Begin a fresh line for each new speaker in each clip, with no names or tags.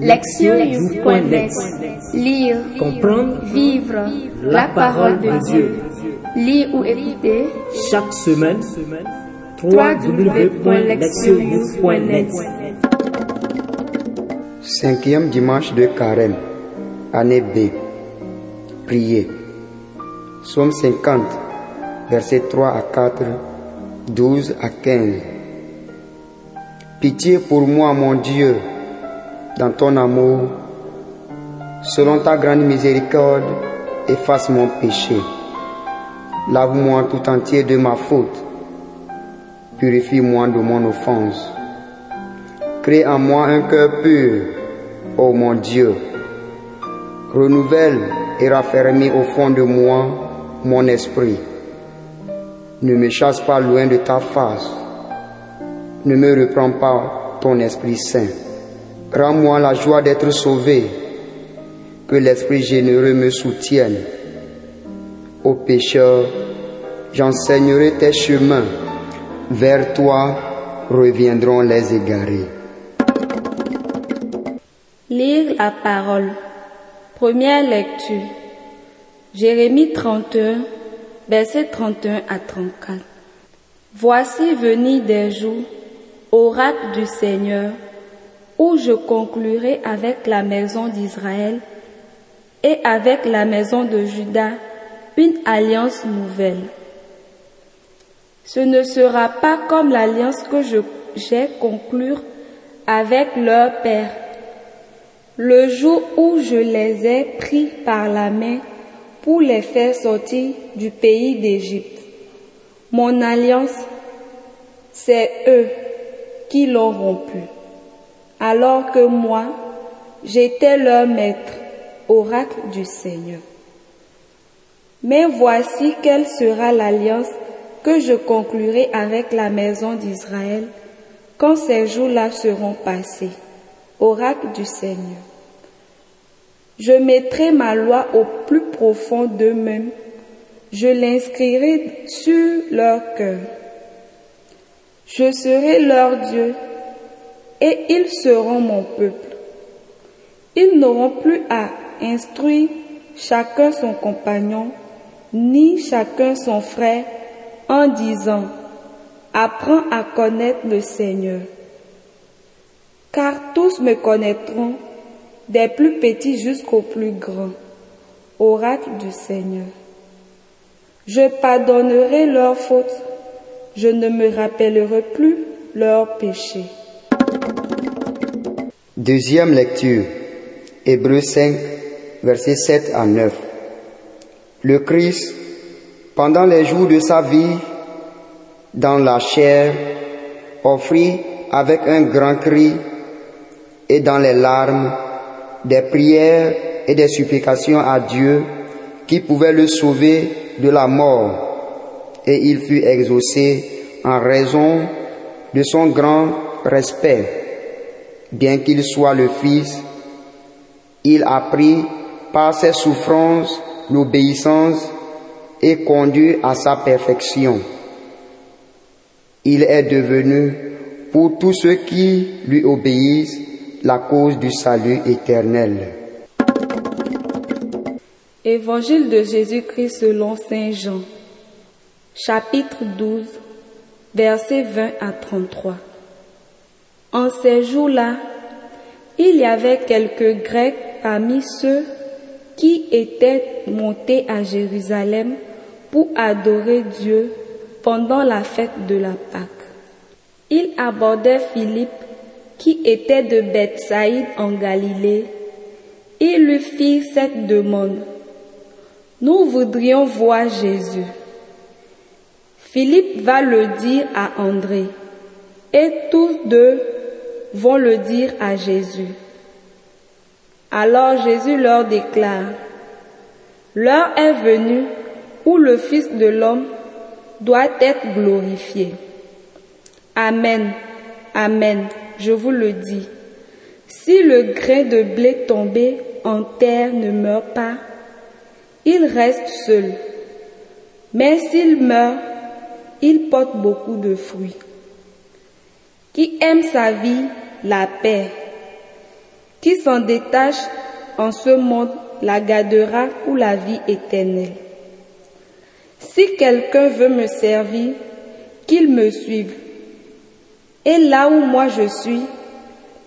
Lectionnews.net Lire,
Comprendre,
vivre la parole de Dieu. Lire ou écouter
chaque semaine,
www.lectionnews.net
Cinquième dimanche de carême, année B. Priez. Psaume 50, versets 3 à 4, 12 à 15. Pitié pour moi, mon Dieu, dans ton amour, selon ta grande miséricorde, efface mon péché. Lave-moi tout entier de ma faute. Purifie-moi de mon offense. Crée en moi un cœur pur, ô mon Dieu. Renouvelle et raffermis au fond de moi mon esprit. Ne me chasse pas loin de ta face. Ne me reprends pas ton Esprit Saint. Rends-moi la joie d'être sauvé. Que l'Esprit généreux me soutienne. Ô pécheur, j'enseignerai tes chemins. Vers toi reviendront les égarés.
Lire la parole. Première lecture. Jérémie 31, versets 31 à 34. Voici venir des jours, oracle du Seigneur, où je conclurai avec la maison d'Israël et avec la maison de Juda une alliance nouvelle. Ce ne sera pas comme l'alliance que j'ai conclue avec leur père le jour où je les ai pris par la main pour les faire sortir du pays d'Égypte. Mon alliance, c'est eux qui l'ont rompue, alors que moi, j'étais leur maître, oracle du Seigneur. Mais voici quelle sera l'alliance que je conclurai avec la maison d'Israël quand ces jours-là seront passés. Oracle du Seigneur. Je mettrai ma loi au plus profond d'eux-mêmes. Je l'inscrirai sur leur cœur. Je serai leur Dieu et ils seront mon peuple. Ils n'auront plus à instruire chacun son compagnon, ni chacun son frère, en disant, apprends à connaître le Seigneur. Car tous me connaîtront, des plus petits jusqu'aux plus grands. Oracle du Seigneur. Je pardonnerai leurs fautes, je ne me rappellerai plus leurs péchés.
Deuxième lecture. Hébreux 5, versets 7 à 9. Le Christ, pendant les jours de sa vie, dans la chair, offrit avec un grand cri et dans les larmes des prières et des supplications à Dieu qui pouvait le sauver de la mort. Et il fut exaucé en raison de son grand respect. Bien qu'il soit le Fils, il apprit par ses souffrances l'obéissance et conduit à sa perfection. Il est devenu pour tous ceux qui lui obéissent la cause du salut éternel.
Évangile de Jésus-Christ selon Saint Jean, chapitre 12, versets 20 à 33. En ces jours-là, il y avait quelques Grecs parmi ceux qui étaient montés à Jérusalem pour adorer Dieu pendant la fête de la Pâque. Ils abordaient Philippe qui était de Bethsaïde en Galilée. Ils lui firent cette demande. Nous voudrions voir Jésus. Philippe va le dire à André et tous deux vont le dire à Jésus. Alors Jésus leur déclare, L'heure est venue où le Fils de l'homme doit être glorifié. Amen, Amen, je vous le dis. Si le grain de blé tombé en terre ne meurt pas, il reste seul. Mais s'il meurt, il porte beaucoup de fruits. Qui aime sa vie, la paix. qui s'en détache en ce monde la gardera pour la vie éternelle. Si quelqu'un veut me servir, qu'il me suive. Et là où moi je suis,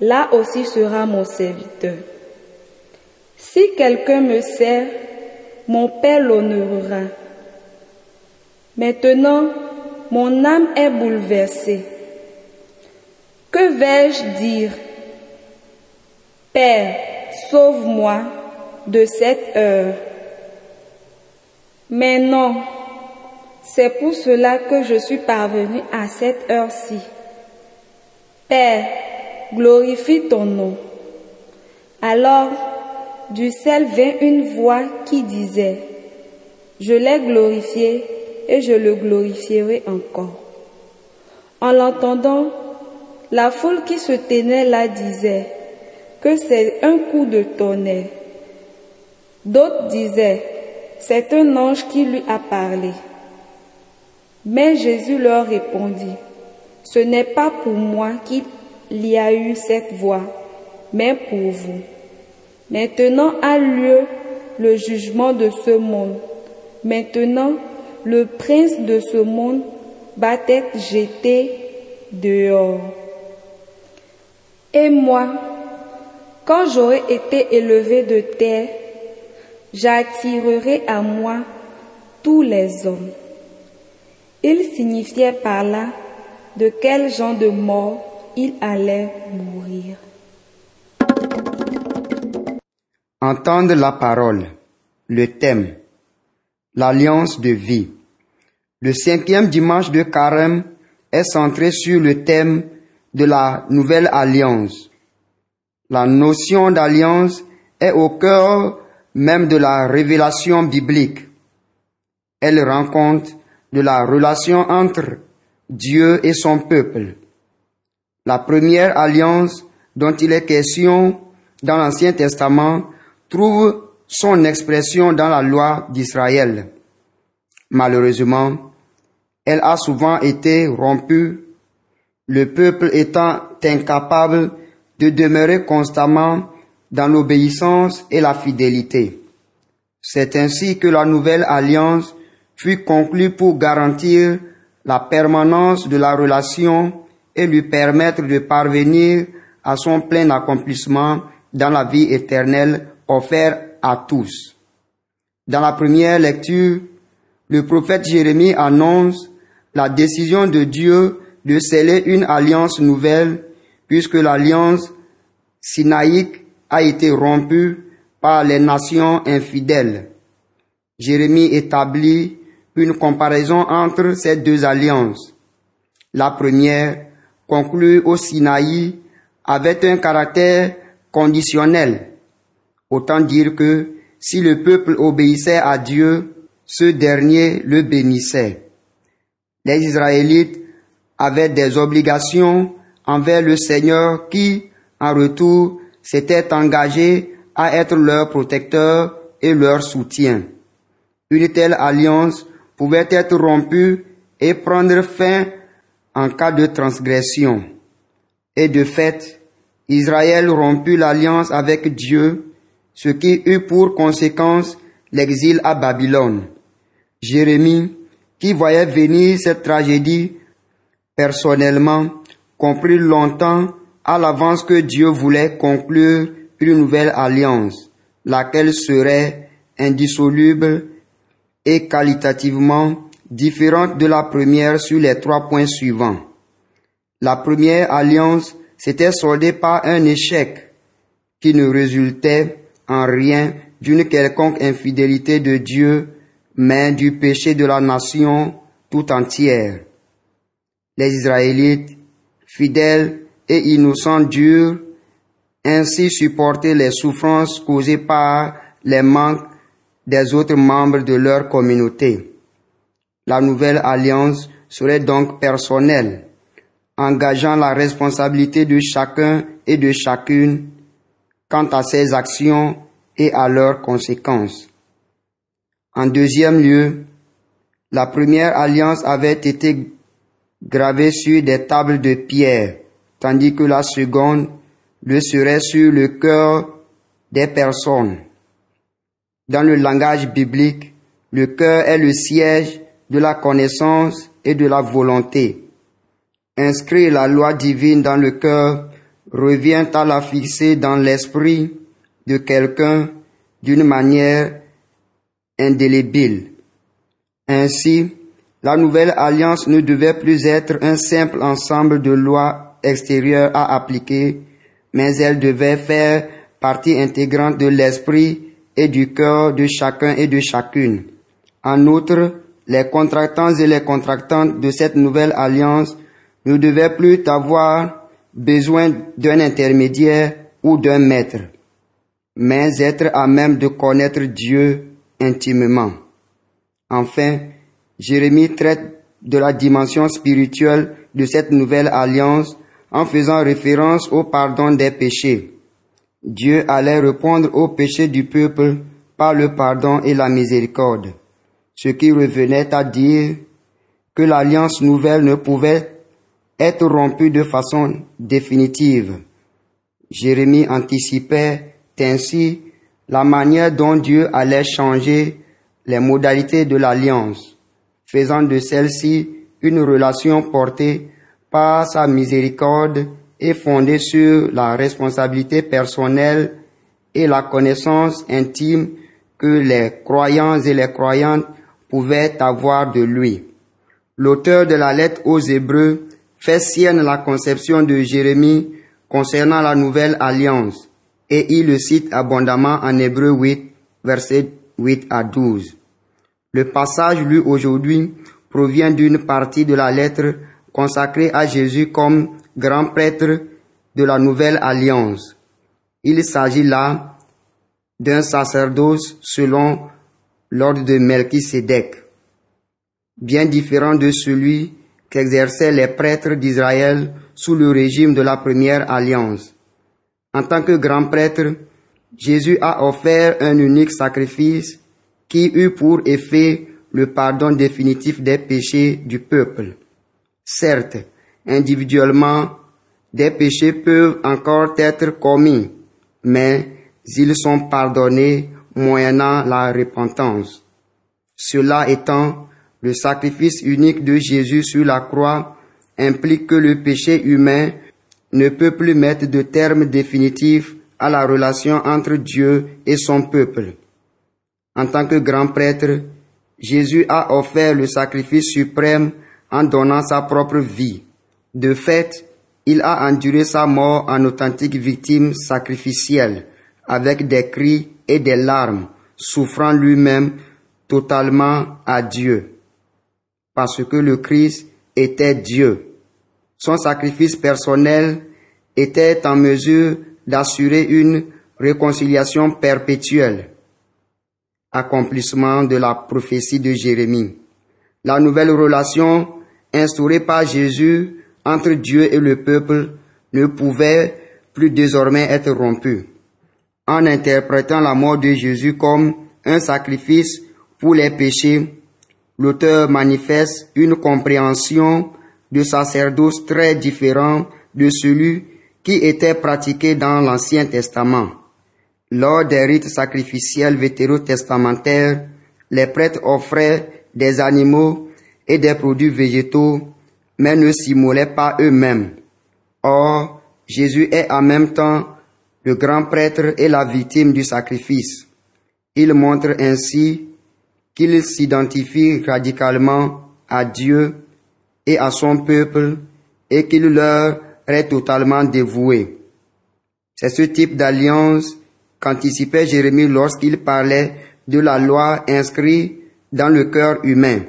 là aussi sera mon serviteur. Si quelqu'un me sert, mon Père l'honorera. Maintenant, mon âme est bouleversée. Que vais-je dire? Père, sauve-moi de cette heure. Mais non, c'est pour cela que je suis parvenu à cette heure-ci. Père, glorifie ton nom. Alors, du ciel vint une voix qui disait, Je l'ai glorifié et je le glorifierai encore. En l'entendant, la foule qui se tenait là disait que c'est un coup de tonnerre. D'autres disaient, c'est un ange qui lui a parlé. Mais Jésus leur répondit, ce n'est pas pour moi qu'il y a eu cette voix, mais pour vous. Maintenant a lieu le jugement de ce monde. Maintenant, le prince de ce monde va être jeté dehors. Et moi, quand j'aurai été élevé de terre, j'attirerai à moi tous les hommes. Il signifiait par là de quel genre de mort il allait mourir.
Entendre la parole, le thème, l'alliance de vie. Le cinquième dimanche de Carême est centré sur le thème de la nouvelle alliance. La notion d'alliance est au cœur même de la révélation biblique. Elle rend compte de la relation entre Dieu et son peuple. La première alliance dont il est question dans l'Ancien Testament trouve son expression dans la loi d'Israël. Malheureusement, elle a souvent été rompue, le peuple étant incapable de demeurer constamment dans l'obéissance et la fidélité. C'est ainsi que la nouvelle alliance fut conclue pour garantir la permanence de la relation et lui permettre de parvenir à son plein accomplissement dans la vie éternelle offert à tous. Dans la première lecture, le prophète Jérémie annonce la décision de Dieu de sceller une alliance nouvelle puisque l'alliance sinaïque a été rompue par les nations infidèles. Jérémie établit une comparaison entre ces deux alliances. La première, conclue au Sinaï, avait un caractère conditionnel. Autant dire que si le peuple obéissait à Dieu, ce dernier le bénissait. Les Israélites avaient des obligations envers le Seigneur qui, en retour, s'était engagé à être leur protecteur et leur soutien. Une telle alliance pouvait être rompue et prendre fin en cas de transgression. Et de fait, Israël romput l'alliance avec Dieu ce qui eut pour conséquence l'exil à Babylone. Jérémie, qui voyait venir cette tragédie, personnellement, comprit longtemps à l'avance que Dieu voulait conclure une nouvelle alliance, laquelle serait indissoluble et qualitativement différente de la première sur les trois points suivants. La première alliance s'était soldée par un échec qui ne résultait en rien d'une quelconque infidélité de Dieu, mais du péché de la nation tout entière. Les Israélites, fidèles et innocents, durent ainsi supporter les souffrances causées par les manques des autres membres de leur communauté. La nouvelle alliance serait donc personnelle, engageant la responsabilité de chacun et de chacune quant à ses actions et à leurs conséquences. En deuxième lieu, la première alliance avait été gravée sur des tables de pierre, tandis que la seconde le serait sur le cœur des personnes. Dans le langage biblique, le cœur est le siège de la connaissance et de la volonté. Inscrire la loi divine dans le cœur revient à la fixer dans l'esprit de quelqu'un d'une manière indélébile. Ainsi, la nouvelle alliance ne devait plus être un simple ensemble de lois extérieures à appliquer, mais elle devait faire partie intégrante de l'esprit et du cœur de chacun et de chacune. En outre, les contractants et les contractantes de cette nouvelle alliance ne devaient plus avoir besoin d'un intermédiaire ou d'un maître, mais être à même de connaître Dieu intimement. Enfin, Jérémie traite de la dimension spirituelle de cette nouvelle alliance en faisant référence au pardon des péchés. Dieu allait répondre aux péchés du peuple par le pardon et la miséricorde, ce qui revenait à dire que l'alliance nouvelle ne pouvait être rompue de façon définitive. Jérémie anticipait ainsi la manière dont Dieu allait changer les modalités de l'alliance, faisant de celle-ci une relation portée par sa miséricorde et fondée sur la responsabilité personnelle et la connaissance intime que les croyants et les croyantes pouvaient avoir de lui. L'auteur de la lettre aux Hébreux fait sienne la conception de Jérémie concernant la nouvelle alliance et il le cite abondamment en Hébreu 8, versets 8 à 12. Le passage lu aujourd'hui provient d'une partie de la lettre consacrée à Jésus comme grand prêtre de la nouvelle alliance. Il s'agit là d'un sacerdoce selon l'ordre de Melchisédek, bien différent de celui qu'exerçaient les prêtres d'Israël sous le régime de la première alliance. En tant que grand prêtre, Jésus a offert un unique sacrifice qui eut pour effet le pardon définitif des péchés du peuple. Certes, individuellement, des péchés peuvent encore être commis, mais ils sont pardonnés moyennant la repentance. Cela étant, le sacrifice unique de Jésus sur la croix implique que le péché humain ne peut plus mettre de terme définitif à la relation entre Dieu et son peuple. En tant que grand prêtre, Jésus a offert le sacrifice suprême en donnant sa propre vie. De fait, il a enduré sa mort en authentique victime sacrificielle, avec des cris et des larmes, souffrant lui-même totalement à Dieu. Parce que le Christ était Dieu. Son sacrifice personnel était en mesure d'assurer une réconciliation perpétuelle, accomplissement de la prophétie de Jérémie. La nouvelle relation instaurée par Jésus entre Dieu et le peuple ne pouvait plus désormais être rompue. En interprétant la mort de Jésus comme un sacrifice pour les péchés, l'auteur manifeste une compréhension de sacerdoce très différent de celui qui était pratiqué dans l'Ancien Testament. Lors des rites sacrificiels vétérotestamentaires, les prêtres offraient des animaux et des produits végétaux, mais ne s'immolaient pas eux-mêmes. Or, Jésus est en même temps le grand prêtre et la victime du sacrifice. Il montre ainsi qu'il s'identifie radicalement à Dieu et à son peuple et qu'il leur est totalement dévoué. C'est ce type d'alliance qu'anticipait Jérémie lorsqu'il parlait de la loi inscrite dans le cœur humain.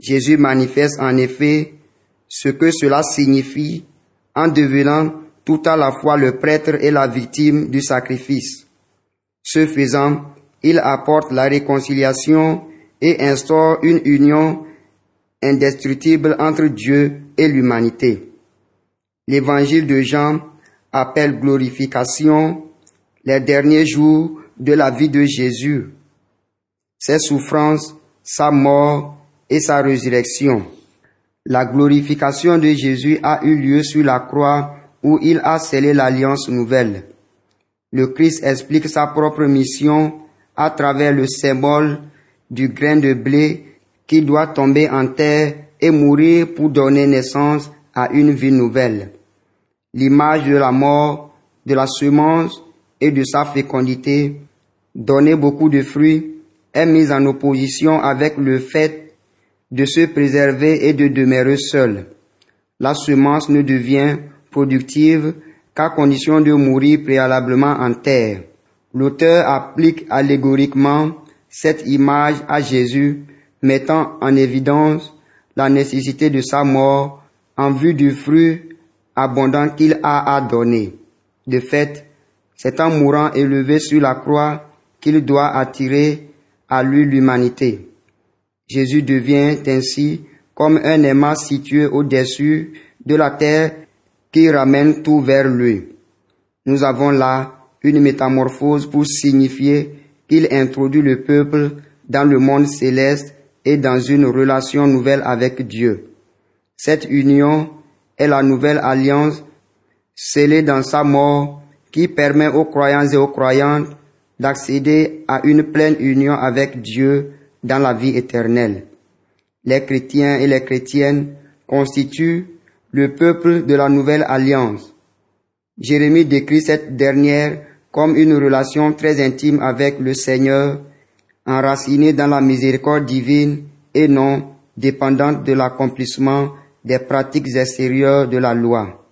Jésus manifeste en effet ce que cela signifie en devenant tout à la fois le prêtre et la victime du sacrifice. Ce faisant, il apporte la réconciliation et instaure une union indestructible entre Dieu et l'humanité. L'évangile de Jean appelle glorification les derniers jours de la vie de Jésus, ses souffrances, sa mort et sa résurrection. La glorification de Jésus a eu lieu sur la croix où il a scellé l'alliance nouvelle. Le Christ explique sa propre mission à travers le symbole du grain de blé qui doit tomber en terre et mourir pour donner naissance à une vie nouvelle. L'image de la mort, de la semence et de sa fécondité, donner beaucoup de fruits, est mise en opposition avec le fait de se préserver et de demeurer seul. La semence ne devient productive qu'à condition de mourir préalablement en terre. L'auteur applique allégoriquement cette image à Jésus, mettant en évidence la nécessité de sa mort en vue du fruit abondant qu'il a à donner. De fait, c'est en mourant élevé sur la croix qu'il doit attirer à lui l'humanité. Jésus devient ainsi comme un aimant situé au-dessus de la terre qui ramène tout vers lui. Nous avons là une métamorphose pour signifier qu'il introduit le peuple dans le monde céleste et dans une relation nouvelle avec Dieu. Cette union est la nouvelle alliance scellée dans sa mort qui permet aux croyants et aux croyantes d'accéder à une pleine union avec Dieu dans la vie éternelle. Les chrétiens et les chrétiennes constituent le peuple de la nouvelle alliance. Jérémie décrit cette dernière comme une relation très intime avec le Seigneur, enracinée dans la miséricorde divine et non dépendante de l'accomplissement des pratiques extérieures de la loi.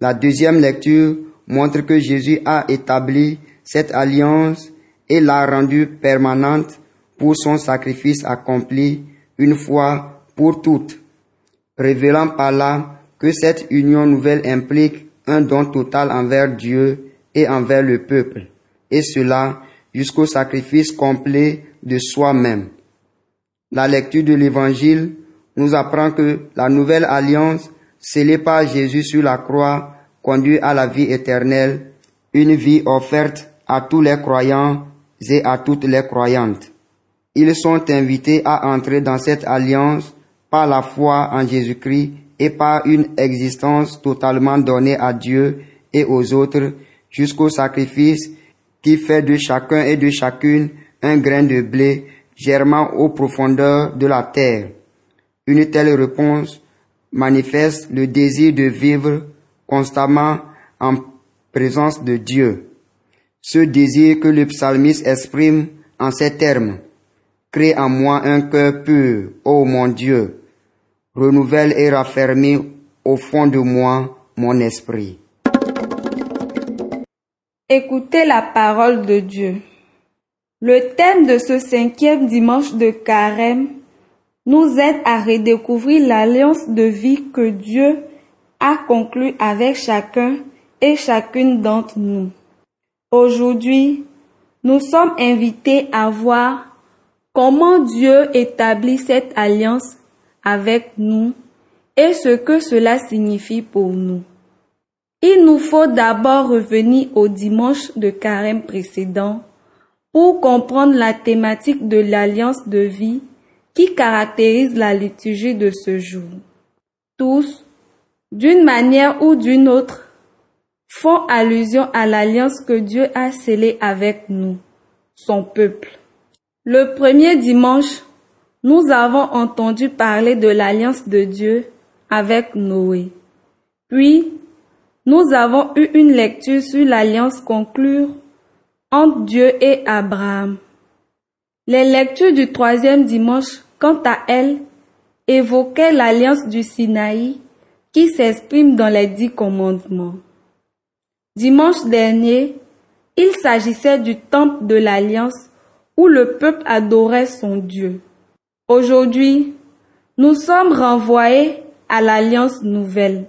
La deuxième lecture montre que Jésus a établi cette alliance et l'a rendue permanente pour son sacrifice accompli une fois pour toutes, révélant par là que cette union nouvelle implique un don total envers Dieu et envers le peuple, et cela jusqu'au sacrifice complet de soi-même. La lecture de l'Évangile nous apprend que la nouvelle alliance scellée par Jésus sur la croix conduit à la vie éternelle, une vie offerte à tous les croyants et à toutes les croyantes. Ils sont invités à entrer dans cette alliance par la foi en Jésus-Christ et par une existence totalement donnée à Dieu et aux autres jusqu'au sacrifice qui fait de chacun et de chacune un grain de blé germant aux profondeurs de la terre. Une telle réponse manifeste le désir de vivre constamment en présence de Dieu. Ce désir que le psalmiste exprime en ces termes. Crée en moi un cœur pur, ô mon Dieu. Renouvelle et raffermis au fond de moi mon esprit.
Écoutez la parole de Dieu. Le thème de ce cinquième dimanche de carême nous aide à redécouvrir l'alliance de vie que Dieu a conclue avec chacun et chacune d'entre nous. Aujourd'hui, nous sommes invités à voir comment Dieu établit cette alliance avec nous et ce que cela signifie pour nous. Il nous faut d'abord revenir au dimanche de carême précédent pour comprendre la thématique de l'alliance de vie qui caractérise la liturgie de ce jour. Tous, d'une manière ou d'une autre, font allusion à l'alliance que Dieu a scellée avec nous, son peuple. Le premier dimanche, nous avons entendu parler de l'alliance de Dieu avec Noé. Puis, nous avons eu une lecture sur l'alliance conclue entre Dieu et Abraham. Les lectures du troisième dimanche quant à elle, évoquait l'alliance du Sinaï s'exprime dans les dix commandements. Dimanche dernier, il s'agissait du temple de l'alliance où le peuple adorait son Dieu. Aujourd'hui, nous sommes renvoyés à l'alliance nouvelle,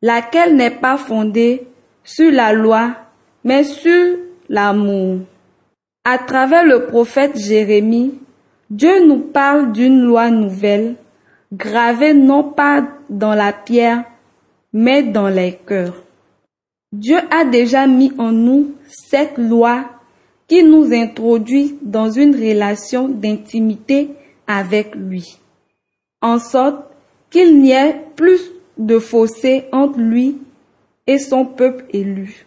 laquelle n'est pas fondée sur la loi, mais sur l'amour. À travers le prophète Jérémie, Dieu nous parle d'une loi nouvelle, gravée non pas dans la pierre, mais dans les cœurs. Dieu a déjà mis en nous cette loi qui nous introduit dans une relation d'intimité avec lui, en sorte qu'il n'y ait plus de fossé entre lui et son peuple élu.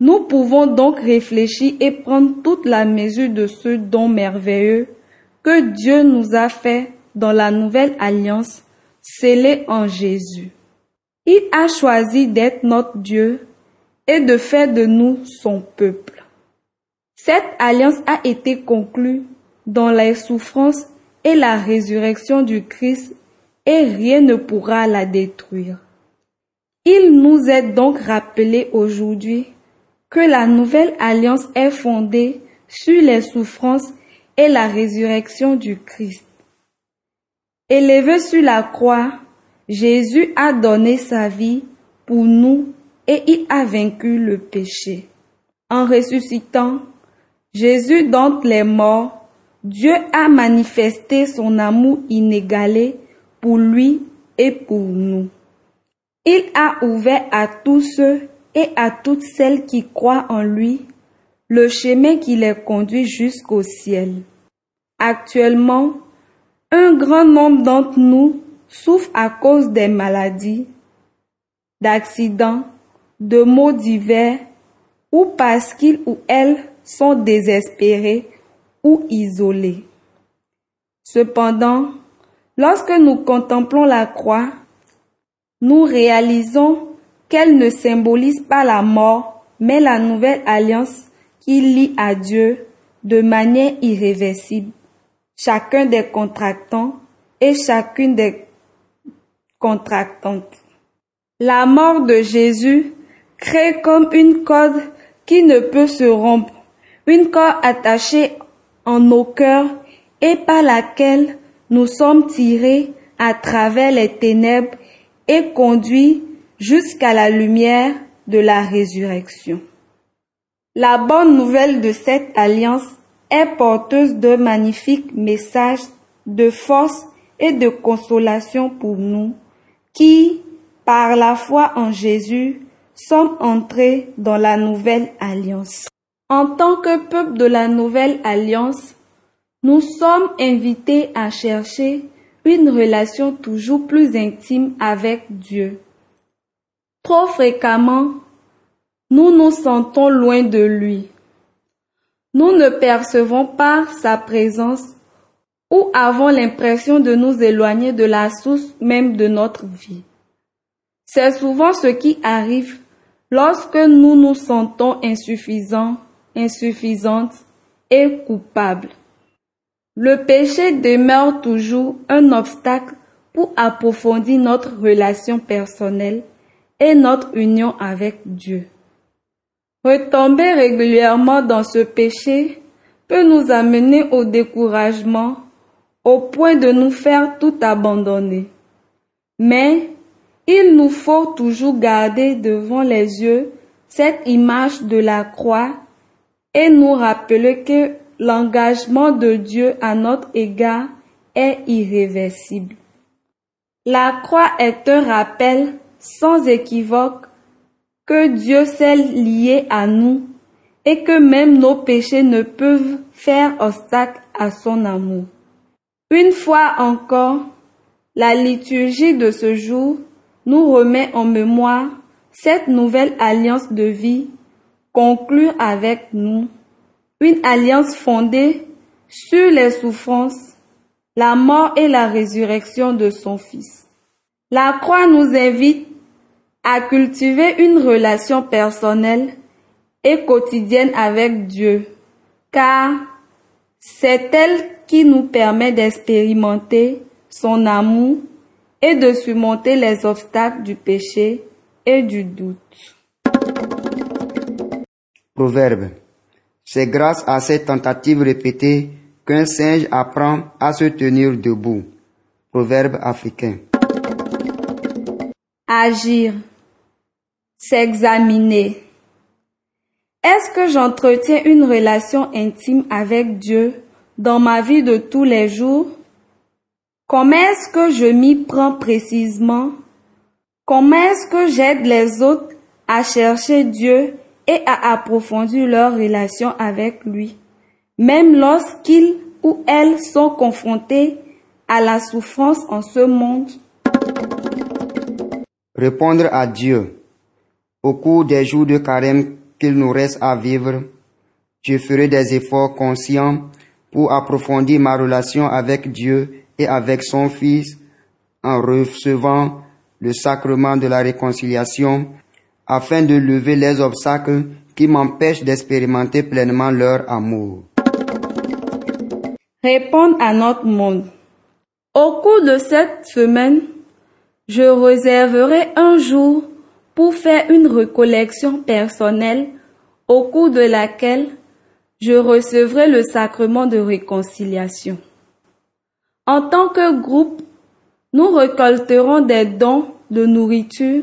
Nous pouvons donc réfléchir et prendre toute la mesure de ce don merveilleux que Dieu nous a fait dans la nouvelle alliance scellée en Jésus. Il a choisi d'être notre Dieu et de faire de nous son peuple. Cette alliance a été conclue dans les souffrances et la résurrection du Christ et rien ne pourra la détruire. Il nous est donc rappelé aujourd'hui que la nouvelle alliance est fondée sur les souffrances et la résurrection du Christ. Élevé sur la croix, Jésus a donné sa vie pour nous et il a vaincu le péché. En ressuscitant, Jésus d'entre les morts, Dieu a manifesté son amour inégalé pour lui et pour nous. Il a ouvert à tous ceux et à toutes celles qui croient en lui le chemin qui les conduit jusqu'au ciel. Actuellement, un grand nombre d'entre nous souffrent à cause des maladies, d'accidents, de maux divers ou parce qu'ils ou elles sont désespérés ou isolés. Cependant, lorsque nous contemplons la croix, nous réalisons qu'elle ne symbolise pas la mort, mais la nouvelle alliance qui lie à Dieu de manière irréversible chacun des contractants et chacune des contractantes. La mort de Jésus crée comme une corde qui ne peut se rompre, une corde attachée en nos cœurs et par laquelle nous sommes tirés à travers les ténèbres et conduits jusqu'à la lumière de la résurrection. La bonne nouvelle de cette alliance est porteuse de magnifiques messages de force et de consolation pour nous qui, par la foi en Jésus, sommes entrés dans la nouvelle alliance. En tant que peuple de la nouvelle alliance, nous sommes invités à chercher une relation toujours plus intime avec Dieu. Trop fréquemment, nous nous sentons loin de lui. Nous ne percevons pas sa présence ou avons l'impression de nous éloigner de la source même de notre vie. C'est souvent ce qui arrive lorsque nous nous sentons insuffisants, insuffisantes et coupables. Le péché demeure toujours un obstacle pour approfondir notre relation personnelle et notre union avec Dieu. Retomber régulièrement dans ce péché peut nous amener au découragement au point de nous faire tout abandonner. Mais il nous faut toujours garder devant les yeux cette image de la croix et nous rappeler que l'engagement de Dieu à notre égard est irréversible. La croix est un rappel sans équivoque que Dieu s'est lié à nous et que même nos péchés ne peuvent faire obstacle à son amour. Une fois encore, la liturgie de ce jour nous remet en mémoire cette nouvelle alliance de vie conclue avec nous, une alliance fondée sur les souffrances, la mort et la résurrection de son Fils. La croix nous invite à cultiver une relation personnelle et quotidienne avec Dieu, car c'est elle qui nous permet d'expérimenter son amour et de surmonter les obstacles du péché et du doute.
Proverbe. C'est grâce à cette tentative répétée qu'un singe apprend à se tenir debout. Proverbe africain.
Agir s'examiner. Est-ce que j'entretiens une relation intime avec Dieu dans ma vie de tous les jours? Comment est-ce que je m'y prends précisément? Comment est-ce que j'aide les autres à chercher Dieu et à approfondir leur relation avec lui, même lorsqu'ils ou elles sont confrontés à la souffrance en ce monde?
Répondre à Dieu. Au cours des jours de carême qu'il nous reste à vivre, je ferai des efforts conscients pour approfondir ma relation avec Dieu et avec son Fils en recevant le sacrement de la réconciliation afin de lever les obstacles qui m'empêchent d'expérimenter pleinement leur amour.
Répondre à notre monde. Au cours de cette semaine, je réserverai un jour pour faire une recollection personnelle au cours de laquelle je recevrai le sacrement de réconciliation. En tant que groupe, nous récolterons des dons de nourriture,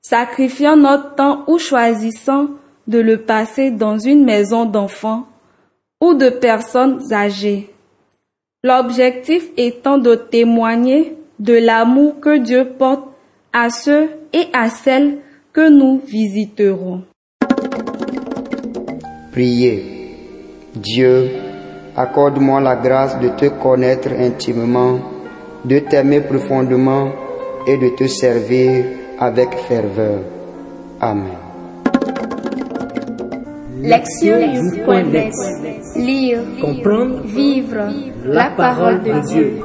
sacrifiant notre temps ou choisissant de le passer dans une maison d'enfants ou de personnes âgées. L'objectif étant de témoigner de l'amour que Dieu porte à ceux et à celles que nous visiterons.
Priez. Dieu, accorde-moi la grâce de te connaître intimement, de t'aimer profondément et de te servir avec ferveur. Amen.
Lectionnews.net Lire,
Comprendre,
vivre la parole de Dieu.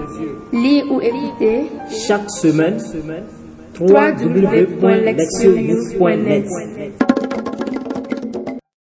Lire ou écouter
chaque semaine,
www.lectionnews.net